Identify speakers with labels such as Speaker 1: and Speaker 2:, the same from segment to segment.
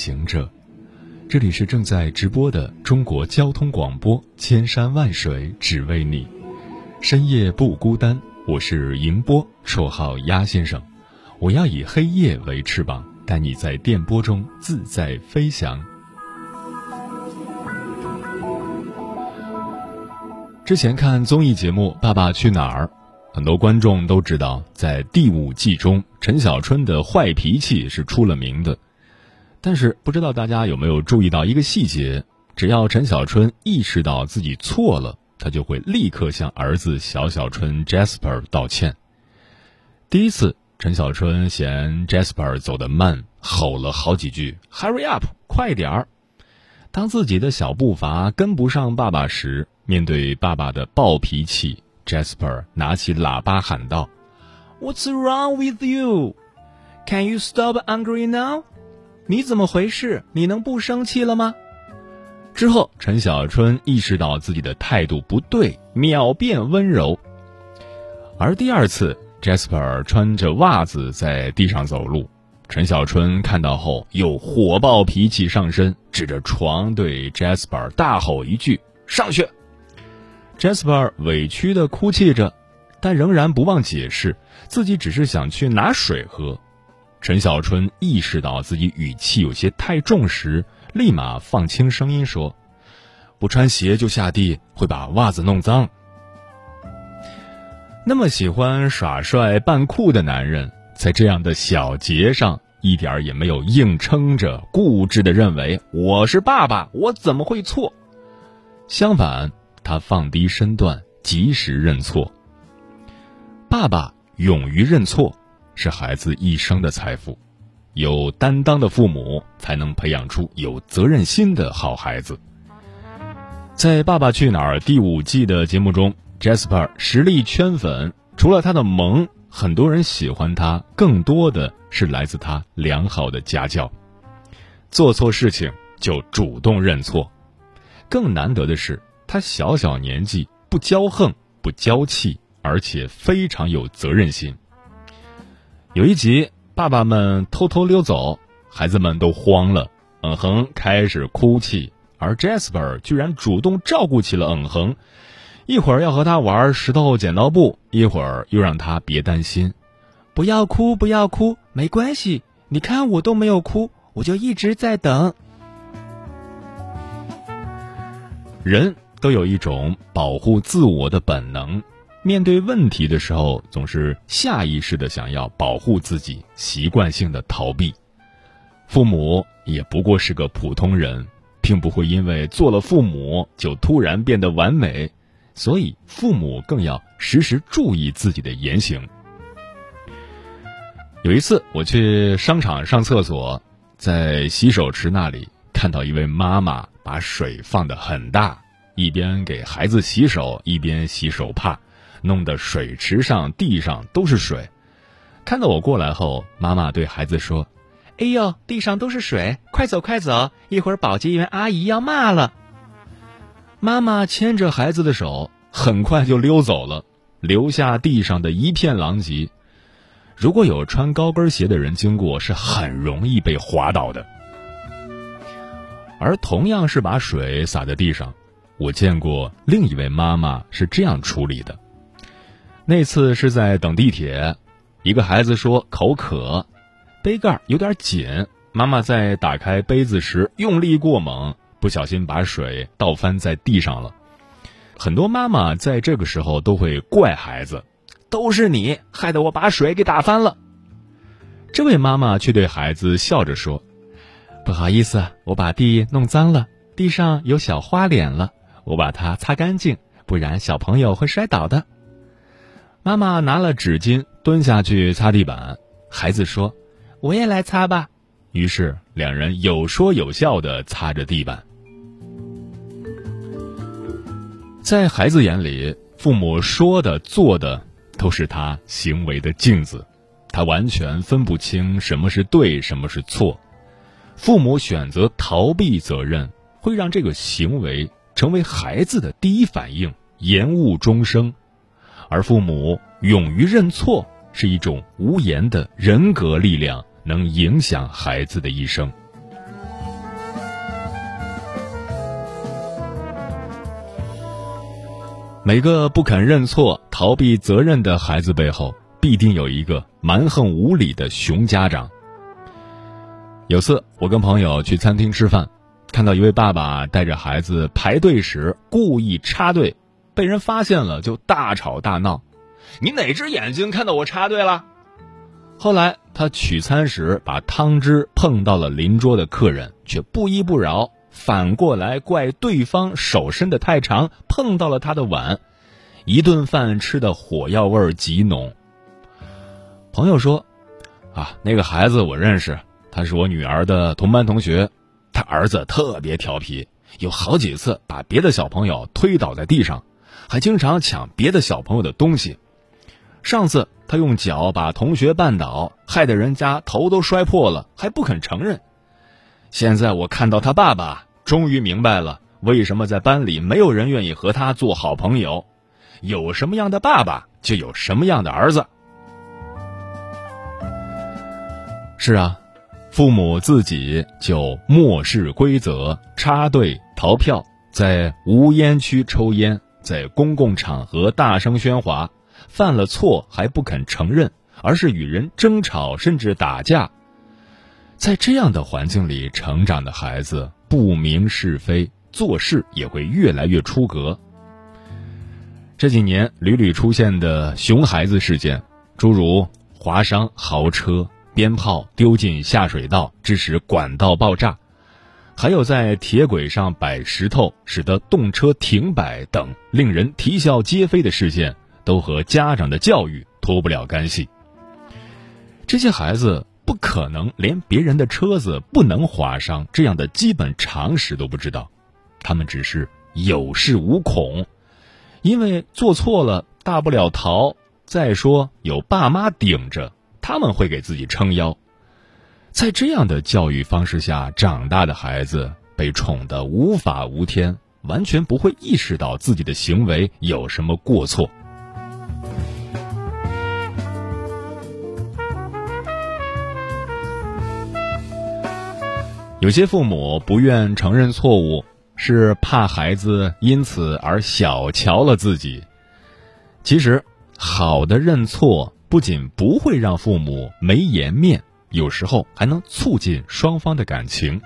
Speaker 1: 行者，这里是正在直播的中国交通广播，千山万水只为你，深夜不孤单。我是银波，绰号鸭先生。我要以黑夜为翅膀，带你在电波中自在飞翔。之前看综艺节目《爸爸去哪儿》。很多观众都知道，在第五季中，陈小春的坏脾气是出了名的。但是，不知道大家有没有注意到一个细节：只要陈小春意识到自己错了，他就会立刻向儿子小小春 Jasper 道歉。第一次，陈小春嫌 Jasper 走得慢，吼了好几句 “Hurry up，快点儿”。当自己的小步伐跟不上爸爸时，面对爸爸的暴脾气。Jasper 拿起喇叭喊道：“What's wrong with you? Can you stop angry now? 你怎么回事？你能不生气了吗？”之后，陈小春意识到自己的态度不对，秒变温柔。而第二次，Jasper 穿着袜子在地上走路，陈小春看到后又火爆脾气上身，指着床对 Jasper 大吼一句：“上去！” Jasper 委屈的哭泣着，但仍然不忘解释自己只是想去拿水喝。陈小春意识到自己语气有些太重时，立马放轻声音说：“不穿鞋就下地会把袜子弄脏。”那么喜欢耍帅扮酷的男人，在这样的小节上一点也没有硬撑着，固执的认为我是爸爸，我怎么会错？相反。他放低身段，及时认错。爸爸勇于认错，是孩子一生的财富。有担当的父母，才能培养出有责任心的好孩子。在《爸爸去哪儿》第五季的节目中，Jasper 实力圈粉。除了他的萌，很多人喜欢他，更多的是来自他良好的家教。做错事情就主动认错，更难得的是。他小小年纪不骄横不娇气，而且非常有责任心。有一集，爸爸们偷偷溜走，孩子们都慌了，嗯哼开始哭泣，而 Jasper 居然主动照顾起了嗯哼，一会儿要和他玩石头剪刀布，一会儿又让他别担心，不要哭不要哭，没关系，你看我都没有哭，我就一直在等人。都有一种保护自我的本能，面对问题的时候，总是下意识的想要保护自己，习惯性的逃避。父母也不过是个普通人，并不会因为做了父母就突然变得完美，所以父母更要时时注意自己的言行。有一次，我去商场上厕所，在洗手池那里看到一位妈妈把水放得很大。一边给孩子洗手，一边洗手帕，弄得水池上、地上都是水。看到我过来后，妈妈对孩子说：“哎呦，地上都是水，快走快走，一会儿保洁员阿姨要骂了。”妈妈牵着孩子的手，很快就溜走了，留下地上的一片狼藉。如果有穿高跟鞋的人经过，是很容易被滑倒的。而同样是把水洒在地上。我见过另一位妈妈是这样处理的。那次是在等地铁，一个孩子说口渴，杯盖有点紧，妈妈在打开杯子时用力过猛，不小心把水倒翻在地上了。很多妈妈在这个时候都会怪孩子，都是你害得我把水给打翻了。这位妈妈却对孩子笑着说：“不好意思，我把地弄脏了，地上有小花脸了。”我把它擦干净，不然小朋友会摔倒的。妈妈拿了纸巾蹲下去擦地板，孩子说：“我也来擦吧。”于是两人有说有笑的擦着地板。在孩子眼里，父母说的、做的都是他行为的镜子，他完全分不清什么是对，什么是错。父母选择逃避责任，会让这个行为成为孩子的第一反应，延误终生；而父母勇于认错，是一种无言的人格力量，能影响孩子的一生。每个不肯认错、逃避责任的孩子背后，必定有一个蛮横无理的熊家长。有次我跟朋友去餐厅吃饭，看到一位爸爸带着孩子排队时故意插队，被人发现了就大吵大闹：“你哪只眼睛看到我插队了？”后来他取餐时把汤汁碰到了邻桌的客人，却不依不饶。反过来怪对方手伸的太长，碰到了他的碗，一顿饭吃的火药味极浓。朋友说：“啊，那个孩子我认识，他是我女儿的同班同学，他儿子特别调皮，有好几次把别的小朋友推倒在地上，还经常抢别的小朋友的东西。上次他用脚把同学绊倒，害得人家头都摔破了，还不肯承认。”现在我看到他爸爸，终于明白了为什么在班里没有人愿意和他做好朋友。有什么样的爸爸，就有什么样的儿子。是啊，父母自己就漠视规则、插队逃票，在无烟区抽烟，在公共场合大声喧哗，犯了错还不肯承认，而是与人争吵甚至打架。在这样的环境里成长的孩子，不明是非，做事也会越来越出格。这几年屡屡出现的熊孩子事件，诸如划伤豪车、鞭炮丢进下水道致使管道爆炸，还有在铁轨上摆石头使得动车停摆等令人啼笑皆非的事件，都和家长的教育脱不了干系。这些孩子。不可能连别人的车子不能划伤这样的基本常识都不知道，他们只是有恃无恐，因为做错了大不了逃。再说有爸妈顶着，他们会给自己撑腰。在这样的教育方式下长大的孩子，被宠得无法无天，完全不会意识到自己的行为有什么过错。有些父母不愿承认错误，是怕孩子因此而小瞧了自己。其实，好的认错不仅不会让父母没颜面，有时候还能促进双方的感情。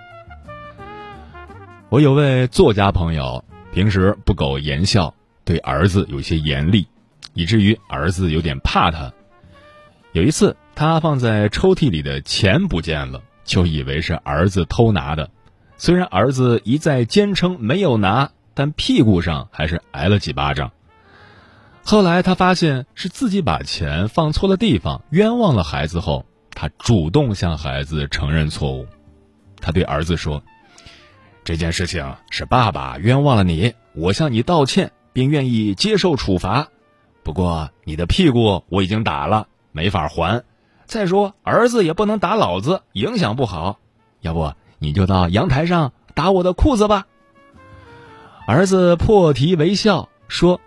Speaker 1: 我有位作家朋友，平时不苟言笑，对儿子有些严厉，以至于儿子有点怕他。有一次，他放在抽屉里的钱不见了。就以为是儿子偷拿的，虽然儿子一再坚称没有拿，但屁股上还是挨了几巴掌。后来他发现是自己把钱放错了地方，冤枉了孩子后，他主动向孩子承认错误。他对儿子说：“这件事情是爸爸冤枉了你，我向你道歉，并愿意接受处罚。不过你的屁股我已经打了，没法还。”再说，儿子也不能打老子，影响不好。要不你就到阳台上打我的裤子吧。儿子破涕为笑说：“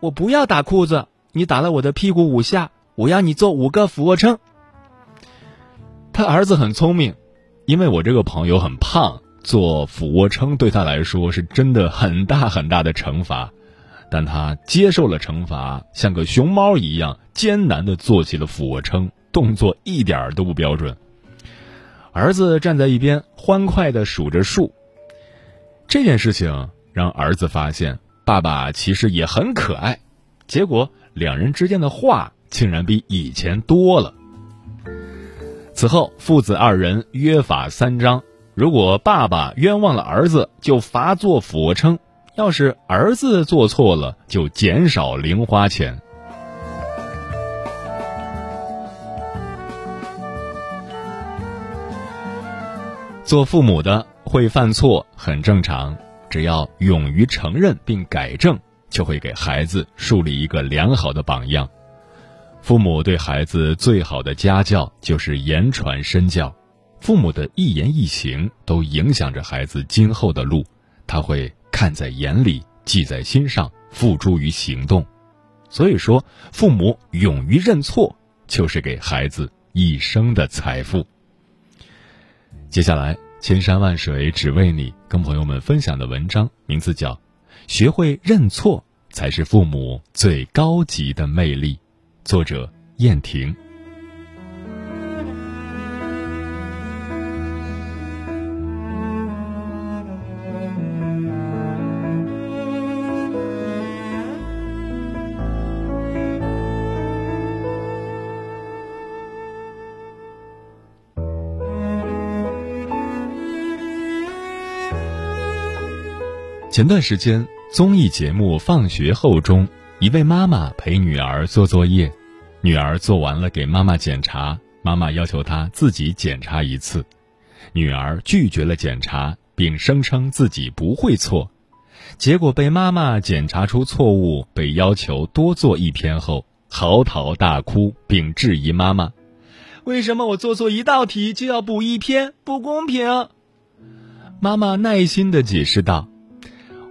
Speaker 1: 我不要打裤子，你打了我的屁股五下，我要你做五个俯卧撑。”他儿子很聪明，因为我这个朋友很胖，做俯卧撑对他来说是真的很大很大的惩罚，但他接受了惩罚，像个熊猫一样艰难的做起了俯卧撑。动作一点都不标准。儿子站在一边欢快的数着数。这件事情让儿子发现爸爸其实也很可爱，结果两人之间的话竟然比以前多了。此后父子二人约法三章如果爸爸冤枉了儿子就罚做俯卧撑要是儿子做错了就减少零花钱。做父母的会犯错很正常只要勇于承认并改正就会给孩子树立一个良好的榜样。父母对孩子最好的家教就是言传身教，父母的一言一行都影响着孩子今后的路，他会看在眼里，记在心上，付诸于行动。所以说，父母勇于认错，就是给孩子一生的财富。接下来，千山万水只为你，跟朋友们分享的文章名字叫《学会认错才是父母最高级的魅力》。作者燕婷。前段时间，综艺节目《放学后》中。一位妈妈陪女儿做作业，女儿做完了给妈妈检查，妈妈要求她自己检查一次，女儿拒绝了检查，并声称自己不会错，结果被妈妈检查出错误，被要求多做一篇后，嚎啕大哭，并质疑妈妈：“为什么我做错一道题就要补一篇？不公平！”妈妈耐心的解释道：“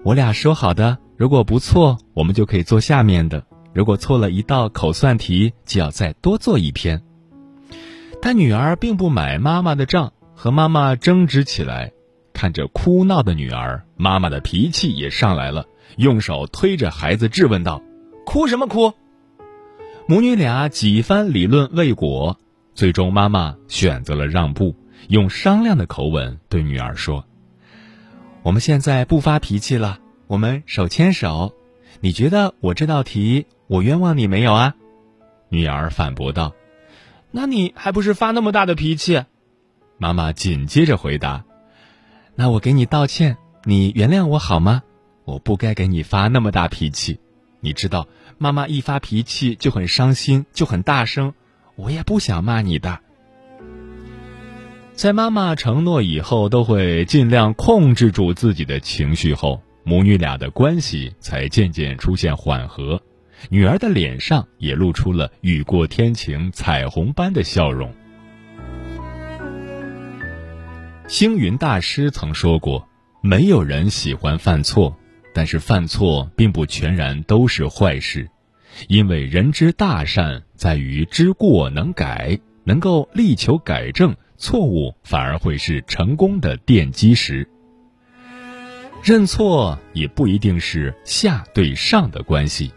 Speaker 1: 我俩说好的。”如果不错，我们就可以做下面的；如果错了一道口算题，就要再多做一篇。但女儿并不买妈妈的账，和妈妈争执起来。看着哭闹的女儿，妈妈的脾气也上来了，用手推着孩子质问道：“哭什么哭？”母女俩几番理论未果，最终妈妈选择了让步，用商量的口吻对女儿说：“我们现在不发脾气了。”我们手牵手，你觉得我这道题我冤枉你没有啊？女儿反驳道：“那你还不是发那么大的脾气？”妈妈紧接着回答：“那我给你道歉，你原谅我好吗？我不该给你发那么大脾气。你知道，妈妈一发脾气就很伤心，就很大声。我也不想骂你的。”在妈妈承诺以后都会尽量控制住自己的情绪后。母女俩的关系才渐渐出现缓和，女儿的脸上也露出了雨过天晴、彩虹般的笑容。星云大师曾说过：“没有人喜欢犯错，但是犯错并不全然都是坏事，因为人之大善在于知过能改，能够力求改正错误，反而会是成功的奠基石。”认错也不一定是下对上的关系，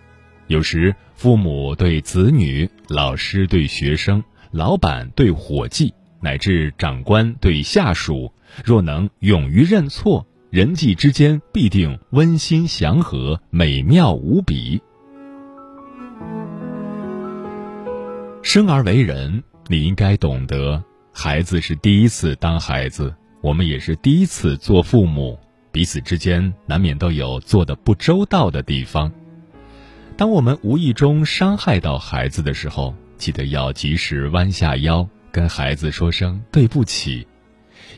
Speaker 1: 有时父母对子女、老师对学生、老板对伙计，乃至长官对下属，若能勇于认错，人际之间必定温馨祥和、美妙无比。生而为人，你应该懂得，孩子是第一次当孩子，我们也是第一次做父母。彼此之间难免都有做的不周到的地方。当我们无意中伤害到孩子的时候，记得要及时弯下腰，跟孩子说声对不起，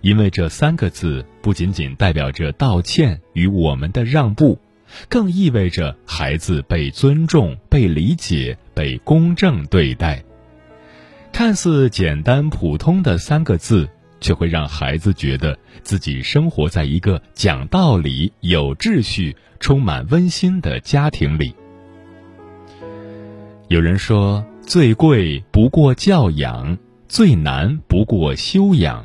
Speaker 1: 因为这三个字不仅仅代表着道歉与我们的让步，更意味着孩子被尊重、被理解、被公正对待。看似简单普通的三个字。却会让孩子觉得自己生活在一个讲道理、有秩序、充满温馨的家庭里。有人说，最贵不过教养，最难不过修养。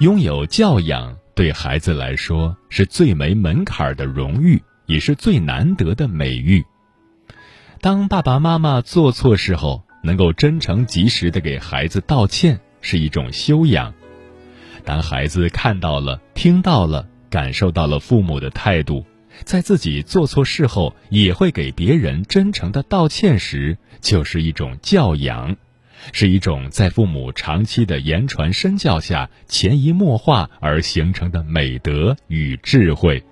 Speaker 1: 拥有教养对孩子来说是最没门槛的荣誉，也是最难得的美誉。当爸爸妈妈做错事后，能够真诚及时的给孩子道歉，是一种修养。当孩子看到了、听到了、感受到了父母的态度，在自己做错事后也会给别人真诚的道歉时，就是一种教养，是一种在父母长期的言传身教下潜移默化而形成的美德与智慧。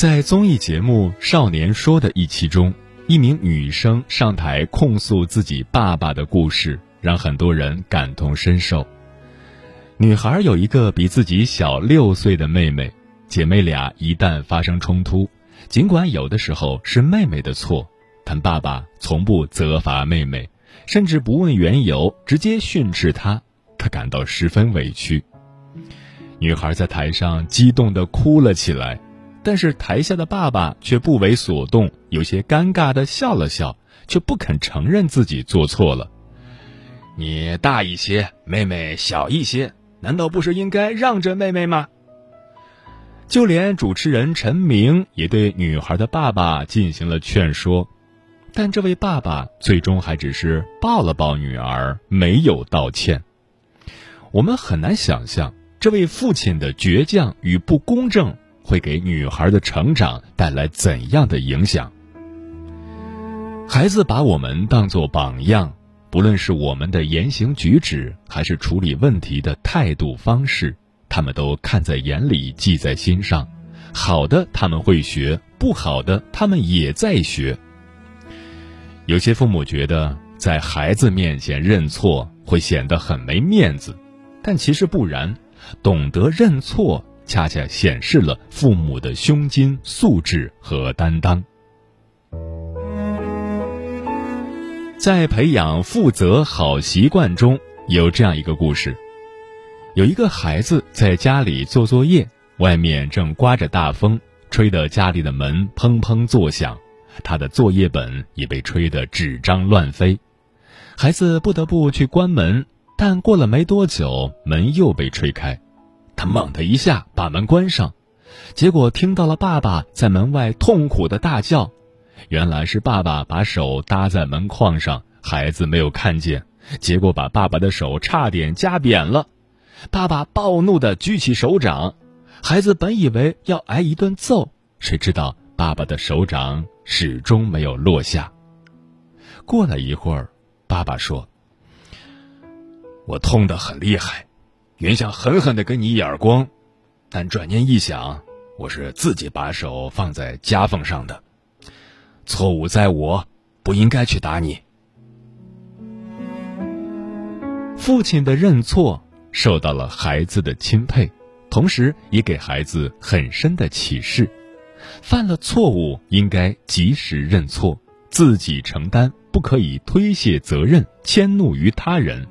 Speaker 1: 在综艺节目《少年说》的一期中，一名女生上台控诉自己爸爸的故事，让很多人感同身受。女孩有一个比自己小六岁的妹妹，姐妹俩一旦发生冲突，尽管有的时候是妹妹的错，但爸爸从不责罚妹妹，甚至不问缘由，直接训斥她，她感到十分委屈。女孩在台上激动地哭了起来，但是台下的爸爸却不为所动，有些尴尬的笑了笑，却不肯承认自己做错了。你大一些，妹妹小一些。难道不是应该让着妹妹吗？就连主持人陈明也对女孩的爸爸进行了劝说，但这位爸爸最终还只是抱了抱女儿，没有道歉。我们很难想象这位父亲的倔强与不公正会给女孩的成长带来怎样的影响。孩子把我们当作榜样。不论是我们的言行举止，还是处理问题的态度方式，他们都看在眼里，记在心上。好的，他们会学；不好的，他们也在学。有些父母觉得在孩子面前认错会显得很没面子，但其实不然。懂得认错，恰恰显示了父母的胸襟、素质和担当。在培养负责好习惯中，有这样一个故事：有一个孩子在家里做作业，外面正刮着大风，吹得家里的门砰砰作响，他的作业本也被吹得纸张乱飞。孩子不得不去关门，但过了没多久，门又被吹开，他猛地一下把门关上，结果听到了爸爸在门外痛苦的大叫。原来是爸爸把手搭在门框上，孩子没有看见，结果把爸爸的手差点夹扁了。爸爸暴怒地举起手掌，孩子本以为要挨一顿揍，谁知道爸爸的手掌始终没有落下。过了一会儿，爸爸说：“我痛得很厉害，原想狠狠地给你一耳光，但转念一想，我是自己把手放在夹缝上的。”错误在我，不应该去打你。父亲的认错受到了孩子的钦佩，同时也给孩子很深的启示：犯了错误应该及时认错，自己承担，不可以推卸责任、迁怒于他人。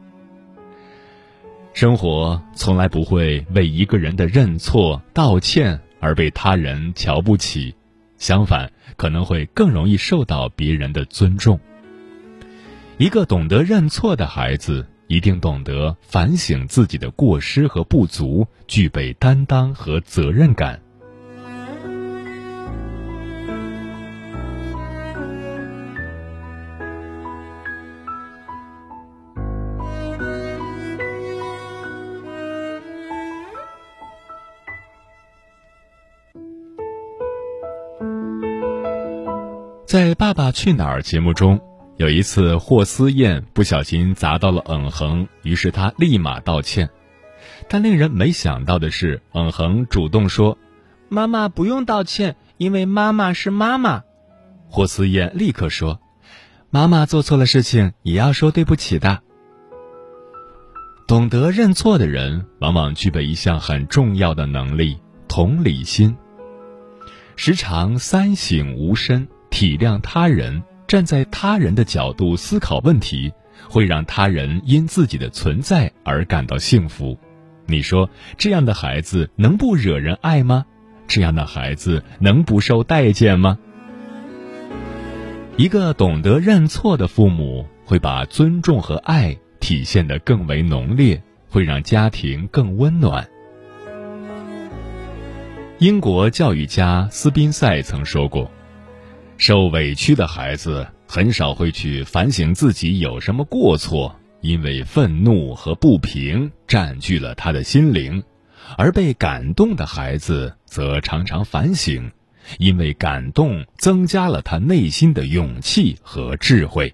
Speaker 1: 生活从来不会为一个人的认错、道歉而被他人瞧不起。相反，可能会更容易受到别人的尊重。一个懂得认错的孩子，一定懂得反省自己的过失和不足，具备担当和责任感。在《爸爸去哪儿》节目中，有一次霍思燕不小心砸到了嗯恒，于是他立马道歉。但令人没想到的是，嗯恒主动说：“妈妈不用道歉，因为妈妈是妈妈。”霍思燕立刻说：“妈妈做错了事情，也要说对不起的。”懂得认错的人，往往具备一项很重要的能力——同理心。时常三省吾身。体谅他人，站在他人的角度思考问题，会让他人因自己的存在而感到幸福。你说这样的孩子能不惹人爱吗？这样的孩子能不受待见吗？一个懂得认错的父母，会把尊重和爱体现得更为浓烈，会让家庭更温暖。英国教育家斯宾塞曾说过。受委屈的孩子很少会去反省自己有什么过错，因为愤怒和不平占据了他的心灵；而被感动的孩子则常常反省，因为感动增加了他内心的勇气和智慧。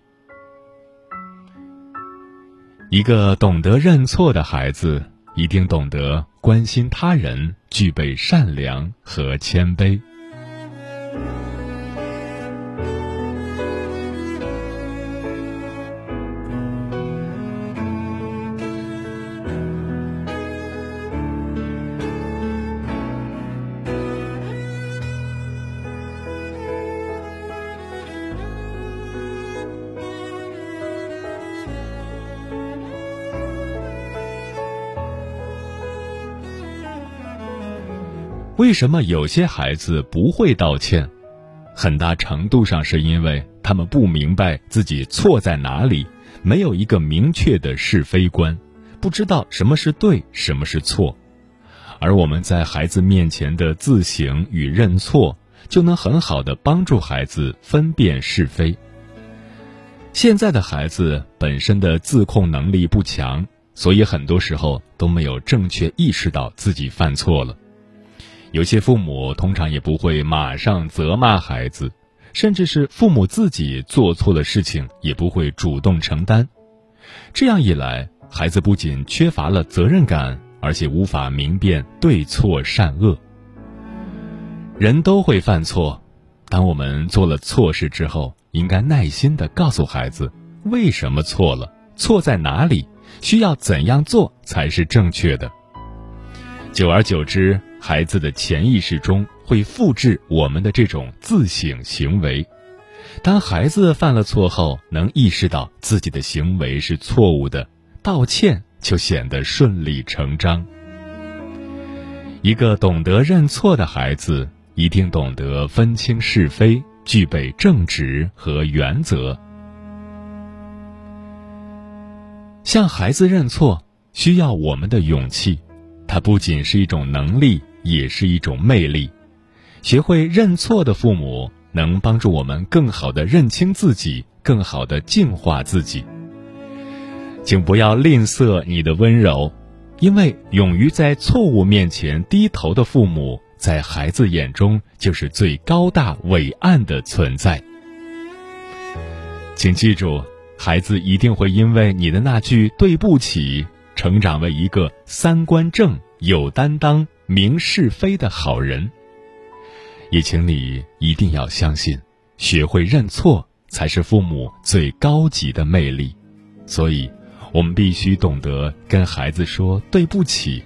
Speaker 1: 一个懂得认错的孩子，一定懂得关心他人，具备善良和谦卑。什么有些孩子不会道歉？很大程度上是因为他们不明白自己错在哪里，没有一个明确的是非观，不知道什么是对，什么是错。而我们在孩子面前的自省与认错，就能很好的帮助孩子分辨是非。现在的孩子本身的自控能力不强，所以很多时候都没有正确意识到自己犯错了。有些父母通常也不会马上责骂孩子，甚至是父母自己做错了事情也不会主动承担。这样一来，孩子不仅缺乏了责任感，而且无法明辨对错善恶。人都会犯错，当我们做了错事之后，应该耐心的告诉孩子为什么错了，错在哪里，需要怎样做才是正确的。久而久之。孩子的潜意识中会复制我们的这种自省行为。当孩子犯了错后，能意识到自己的行为是错误的，道歉就显得顺理成章。一个懂得认错的孩子，一定懂得分清是非，具备正直和原则。向孩子认错需要我们的勇气，它不仅是一种能力。也是一种魅力。学会认错的父母，能帮助我们更好的认清自己，更好的净化自己。请不要吝啬你的温柔，因为勇于在错误面前低头的父母，在孩子眼中就是最高大伟岸的存在。请记住，孩子一定会因为你的那句“对不起”，成长为一个三观正、有担当。明是非的好人，也请你一定要相信，学会认错才是父母最高级的魅力。所以，我们必须懂得跟孩子说对不起，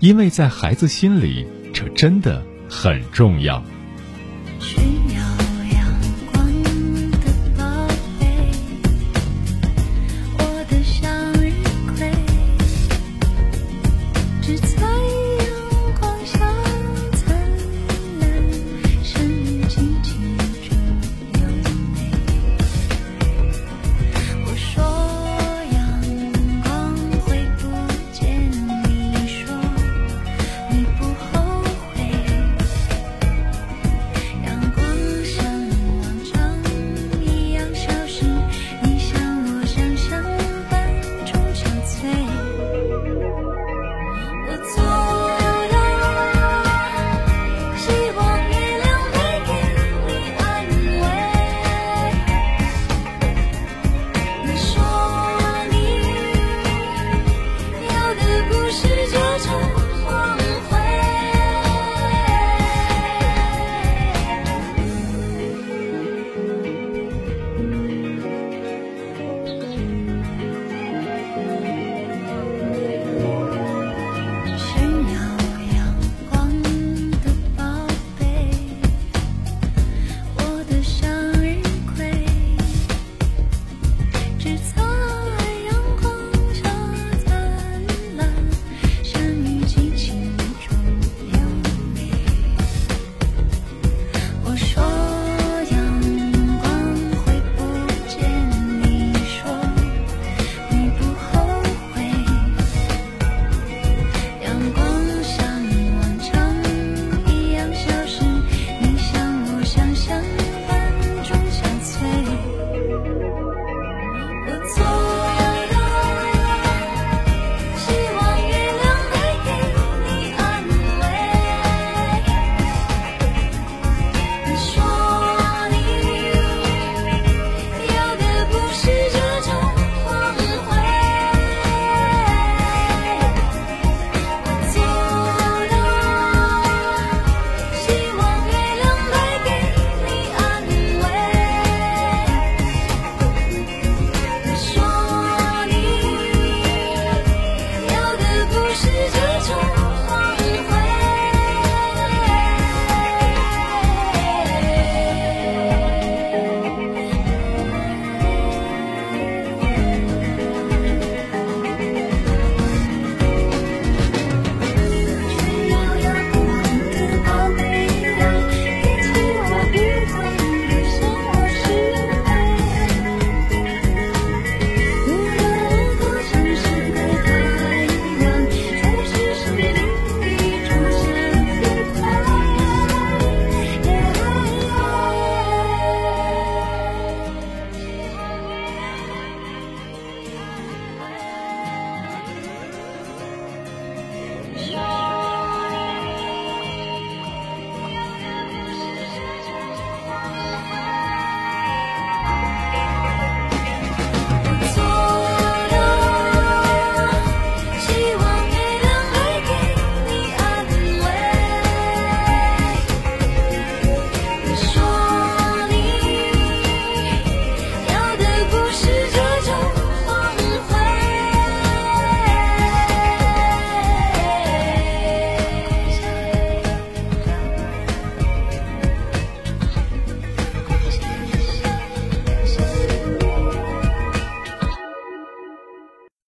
Speaker 1: 因为在孩子心里，这真的很重要。